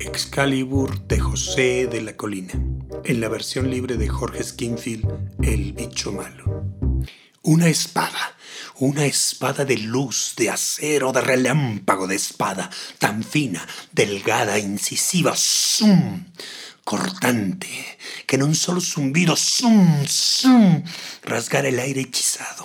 Excalibur de José de la Colina, en la versión libre de Jorge Skinfield, El bicho malo. Una espada, una espada de luz, de acero, de relámpago de espada, tan fina, delgada, incisiva, zoom, cortante, que en un solo zumbido, zoom, zoom, rasgara el aire hechizado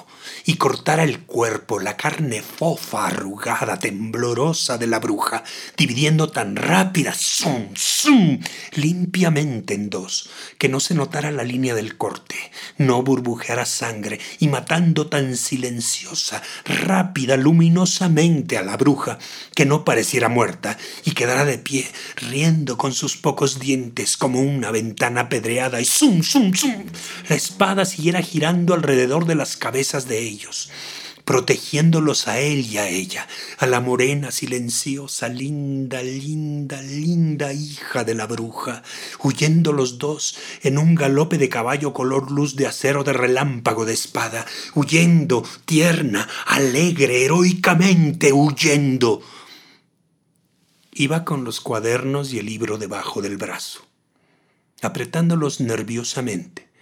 y cortara el cuerpo, la carne fofa, arrugada, temblorosa de la bruja, dividiendo tan rápida, zum, zum, limpiamente en dos, que no se notara la línea del corte, no burbujeara sangre y matando tan silenciosa, rápida, luminosamente a la bruja, que no pareciera muerta y quedara de pie, riendo con sus pocos dientes como una ventana apedreada y zum, zum, zum, la espada siguiera girando alrededor de las cabezas de ella protegiéndolos a él y a ella, a la morena, silenciosa, linda, linda, linda hija de la bruja, huyendo los dos en un galope de caballo color luz de acero de relámpago de espada, huyendo, tierna, alegre, heroicamente huyendo. Iba con los cuadernos y el libro debajo del brazo, apretándolos nerviosamente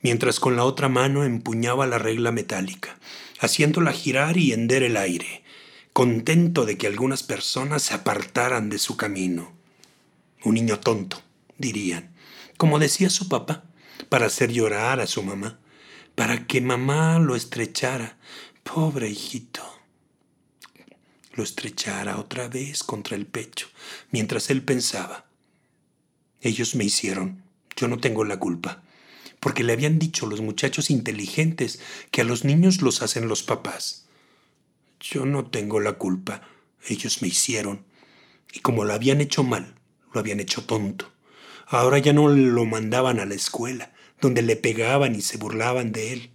mientras con la otra mano empuñaba la regla metálica, haciéndola girar y hender el aire, contento de que algunas personas se apartaran de su camino. Un niño tonto, dirían, como decía su papá, para hacer llorar a su mamá, para que mamá lo estrechara. Pobre hijito. Lo estrechara otra vez contra el pecho, mientras él pensaba. Ellos me hicieron, yo no tengo la culpa porque le habían dicho los muchachos inteligentes que a los niños los hacen los papás. Yo no tengo la culpa, ellos me hicieron, y como lo habían hecho mal, lo habían hecho tonto. Ahora ya no lo mandaban a la escuela, donde le pegaban y se burlaban de él.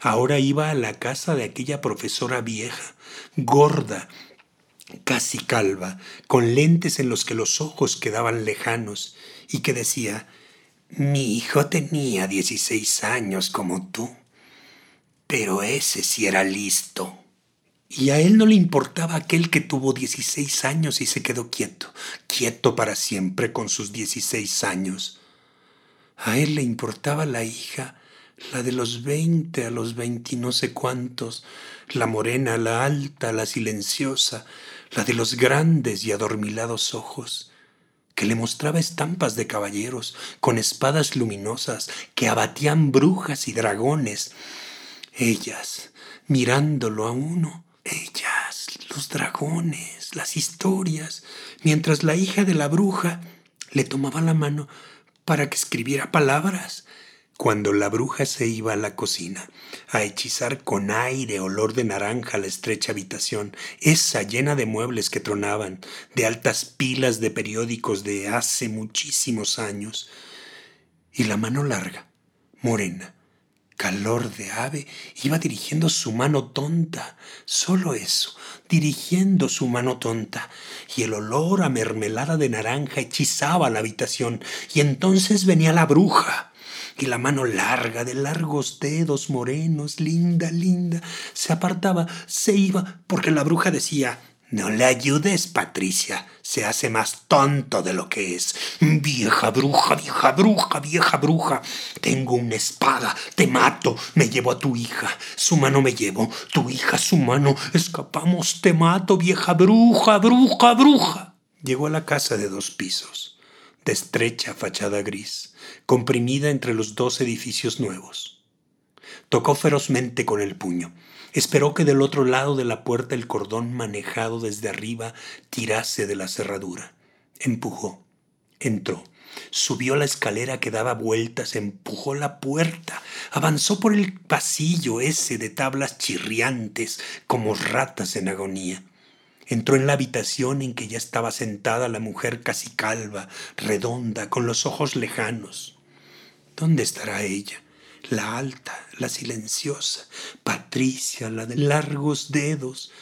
Ahora iba a la casa de aquella profesora vieja, gorda, casi calva, con lentes en los que los ojos quedaban lejanos, y que decía, mi hijo tenía 16 años como tú, pero ese sí era listo. Y a él no le importaba aquel que tuvo 16 años y se quedó quieto, quieto para siempre con sus 16 años. A él le importaba la hija, la de los 20 a los 20 no sé cuántos, la morena, la alta, la silenciosa, la de los grandes y adormilados ojos que le mostraba estampas de caballeros con espadas luminosas que abatían brujas y dragones. Ellas, mirándolo a uno, ellas, los dragones, las historias, mientras la hija de la bruja le tomaba la mano para que escribiera palabras cuando la bruja se iba a la cocina a hechizar con aire olor de naranja la estrecha habitación, esa llena de muebles que tronaban, de altas pilas de periódicos de hace muchísimos años, y la mano larga, morena, calor de ave, iba dirigiendo su mano tonta, solo eso, dirigiendo su mano tonta, y el olor a mermelada de naranja hechizaba la habitación, y entonces venía la bruja y la mano larga de largos dedos morenos, linda, linda, se apartaba, se iba, porque la bruja decía, no le ayudes, Patricia, se hace más tonto de lo que es. Vieja bruja, vieja bruja, vieja bruja, tengo una espada, te mato, me llevo a tu hija, su mano me llevo, tu hija su mano, escapamos, te mato, vieja bruja, bruja, bruja. Llegó a la casa de dos pisos estrecha fachada gris, comprimida entre los dos edificios nuevos. Tocó ferozmente con el puño. Esperó que del otro lado de la puerta el cordón manejado desde arriba tirase de la cerradura. Empujó. Entró. Subió la escalera que daba vueltas, empujó la puerta, avanzó por el pasillo ese de tablas chirriantes como ratas en agonía. Entró en la habitación en que ya estaba sentada la mujer casi calva, redonda, con los ojos lejanos. ¿Dónde estará ella? La alta, la silenciosa, Patricia, la de largos dedos.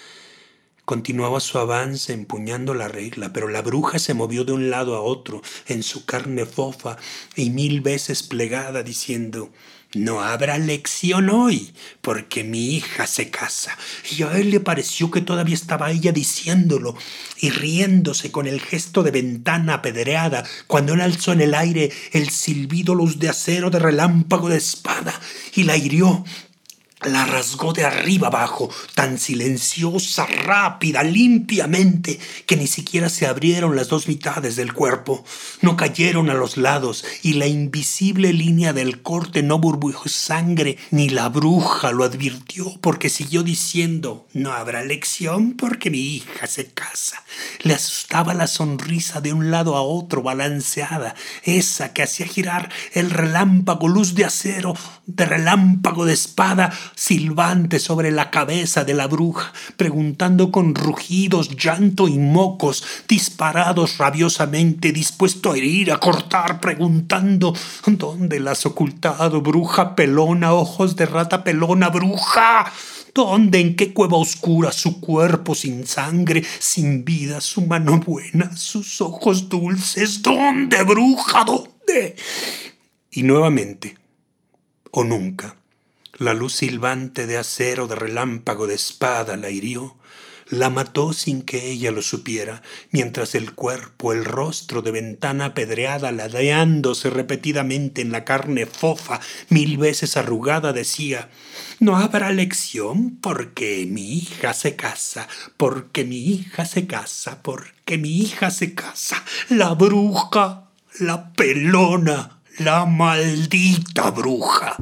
Continuaba su avance empuñando la regla, pero la bruja se movió de un lado a otro en su carne fofa y mil veces plegada, diciendo no habrá lección hoy, porque mi hija se casa. Y a él le pareció que todavía estaba ella diciéndolo y riéndose con el gesto de ventana apedreada, cuando él alzó en el aire el silbido luz de acero de relámpago de espada y la hirió la rasgó de arriba abajo, tan silenciosa, rápida, limpiamente, que ni siquiera se abrieron las dos mitades del cuerpo, no cayeron a los lados, y la invisible línea del corte no burbujó sangre, ni la bruja lo advirtió, porque siguió diciendo, no habrá lección porque mi hija se casa. Le asustaba la sonrisa de un lado a otro balanceada, esa que hacía girar el relámpago luz de acero, de relámpago de espada, silbante sobre la cabeza de la bruja, preguntando con rugidos, llanto y mocos, disparados rabiosamente, dispuesto a herir, a cortar, preguntando ¿Dónde la has ocultado, bruja pelona, ojos de rata pelona, bruja? ¿Dónde, en qué cueva oscura, su cuerpo sin sangre, sin vida, su mano buena, sus ojos dulces? ¿Dónde, bruja? ¿Dónde? Y nuevamente, o nunca, la luz silbante de acero de relámpago de espada la hirió, la mató sin que ella lo supiera, mientras el cuerpo, el rostro de ventana apedreada, ladeándose repetidamente en la carne fofa, mil veces arrugada, decía No habrá lección porque mi hija se casa, porque mi hija se casa, porque mi hija se casa, la bruja, la pelona, la maldita bruja.